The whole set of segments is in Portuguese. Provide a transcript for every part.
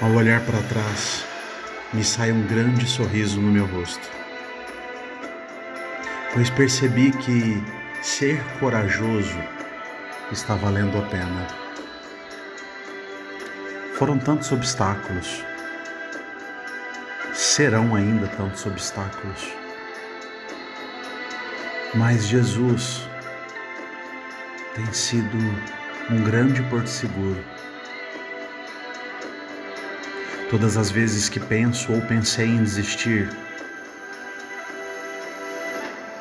Ao olhar para trás, me sai um grande sorriso no meu rosto, pois percebi que ser corajoso está valendo a pena. Foram tantos obstáculos, serão ainda tantos obstáculos, mas Jesus tem sido um grande porto seguro Todas as vezes que penso ou pensei em desistir,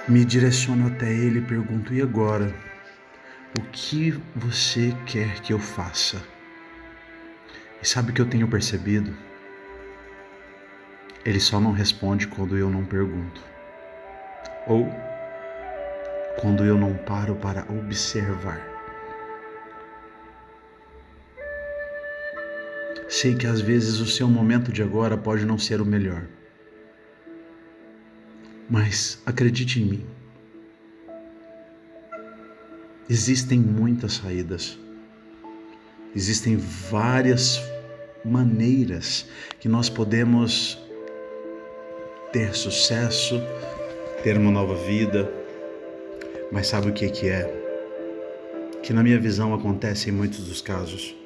me direciono até Ele e pergunto: e agora? O que você quer que eu faça? E sabe o que eu tenho percebido? Ele só não responde quando eu não pergunto, ou quando eu não paro para observar. Sei que às vezes o seu momento de agora pode não ser o melhor. Mas acredite em mim. Existem muitas saídas. Existem várias maneiras que nós podemos ter sucesso, ter uma nova vida. Mas sabe o que que é? Que na minha visão acontece em muitos dos casos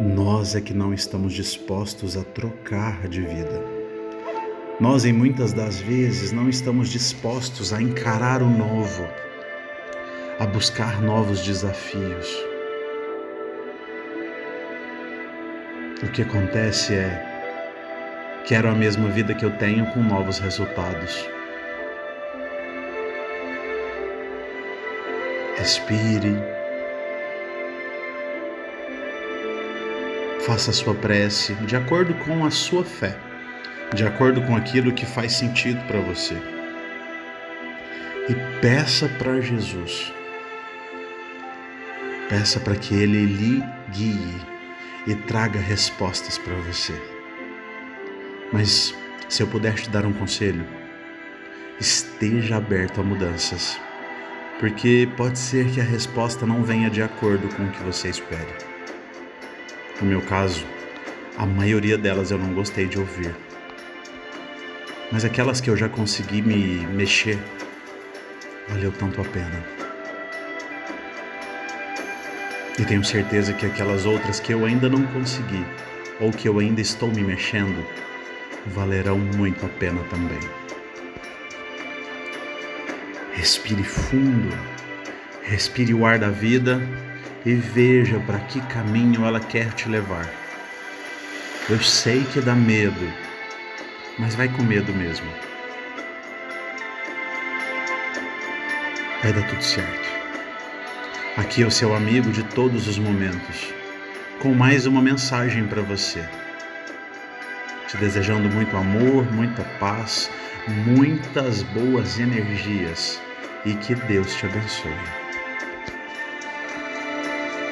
nós é que não estamos dispostos a trocar de vida. Nós, em muitas das vezes, não estamos dispostos a encarar o novo, a buscar novos desafios. O que acontece é: quero a mesma vida que eu tenho com novos resultados. Respire Faça a sua prece de acordo com a sua fé, de acordo com aquilo que faz sentido para você. E peça para Jesus. Peça para que Ele lhe guie e traga respostas para você. Mas se eu puder te dar um conselho, esteja aberto a mudanças, porque pode ser que a resposta não venha de acordo com o que você espera. No meu caso, a maioria delas eu não gostei de ouvir. Mas aquelas que eu já consegui me mexer, valeu tanto a pena. E tenho certeza que aquelas outras que eu ainda não consegui, ou que eu ainda estou me mexendo, valerão muito a pena também. Respire fundo, respire o ar da vida e veja para que caminho ela quer te levar. Eu sei que dá medo, mas vai com medo mesmo. Vai dar tudo certo. Aqui é o seu amigo de todos os momentos, com mais uma mensagem para você. Te desejando muito amor, muita paz, muitas boas energias e que Deus te abençoe.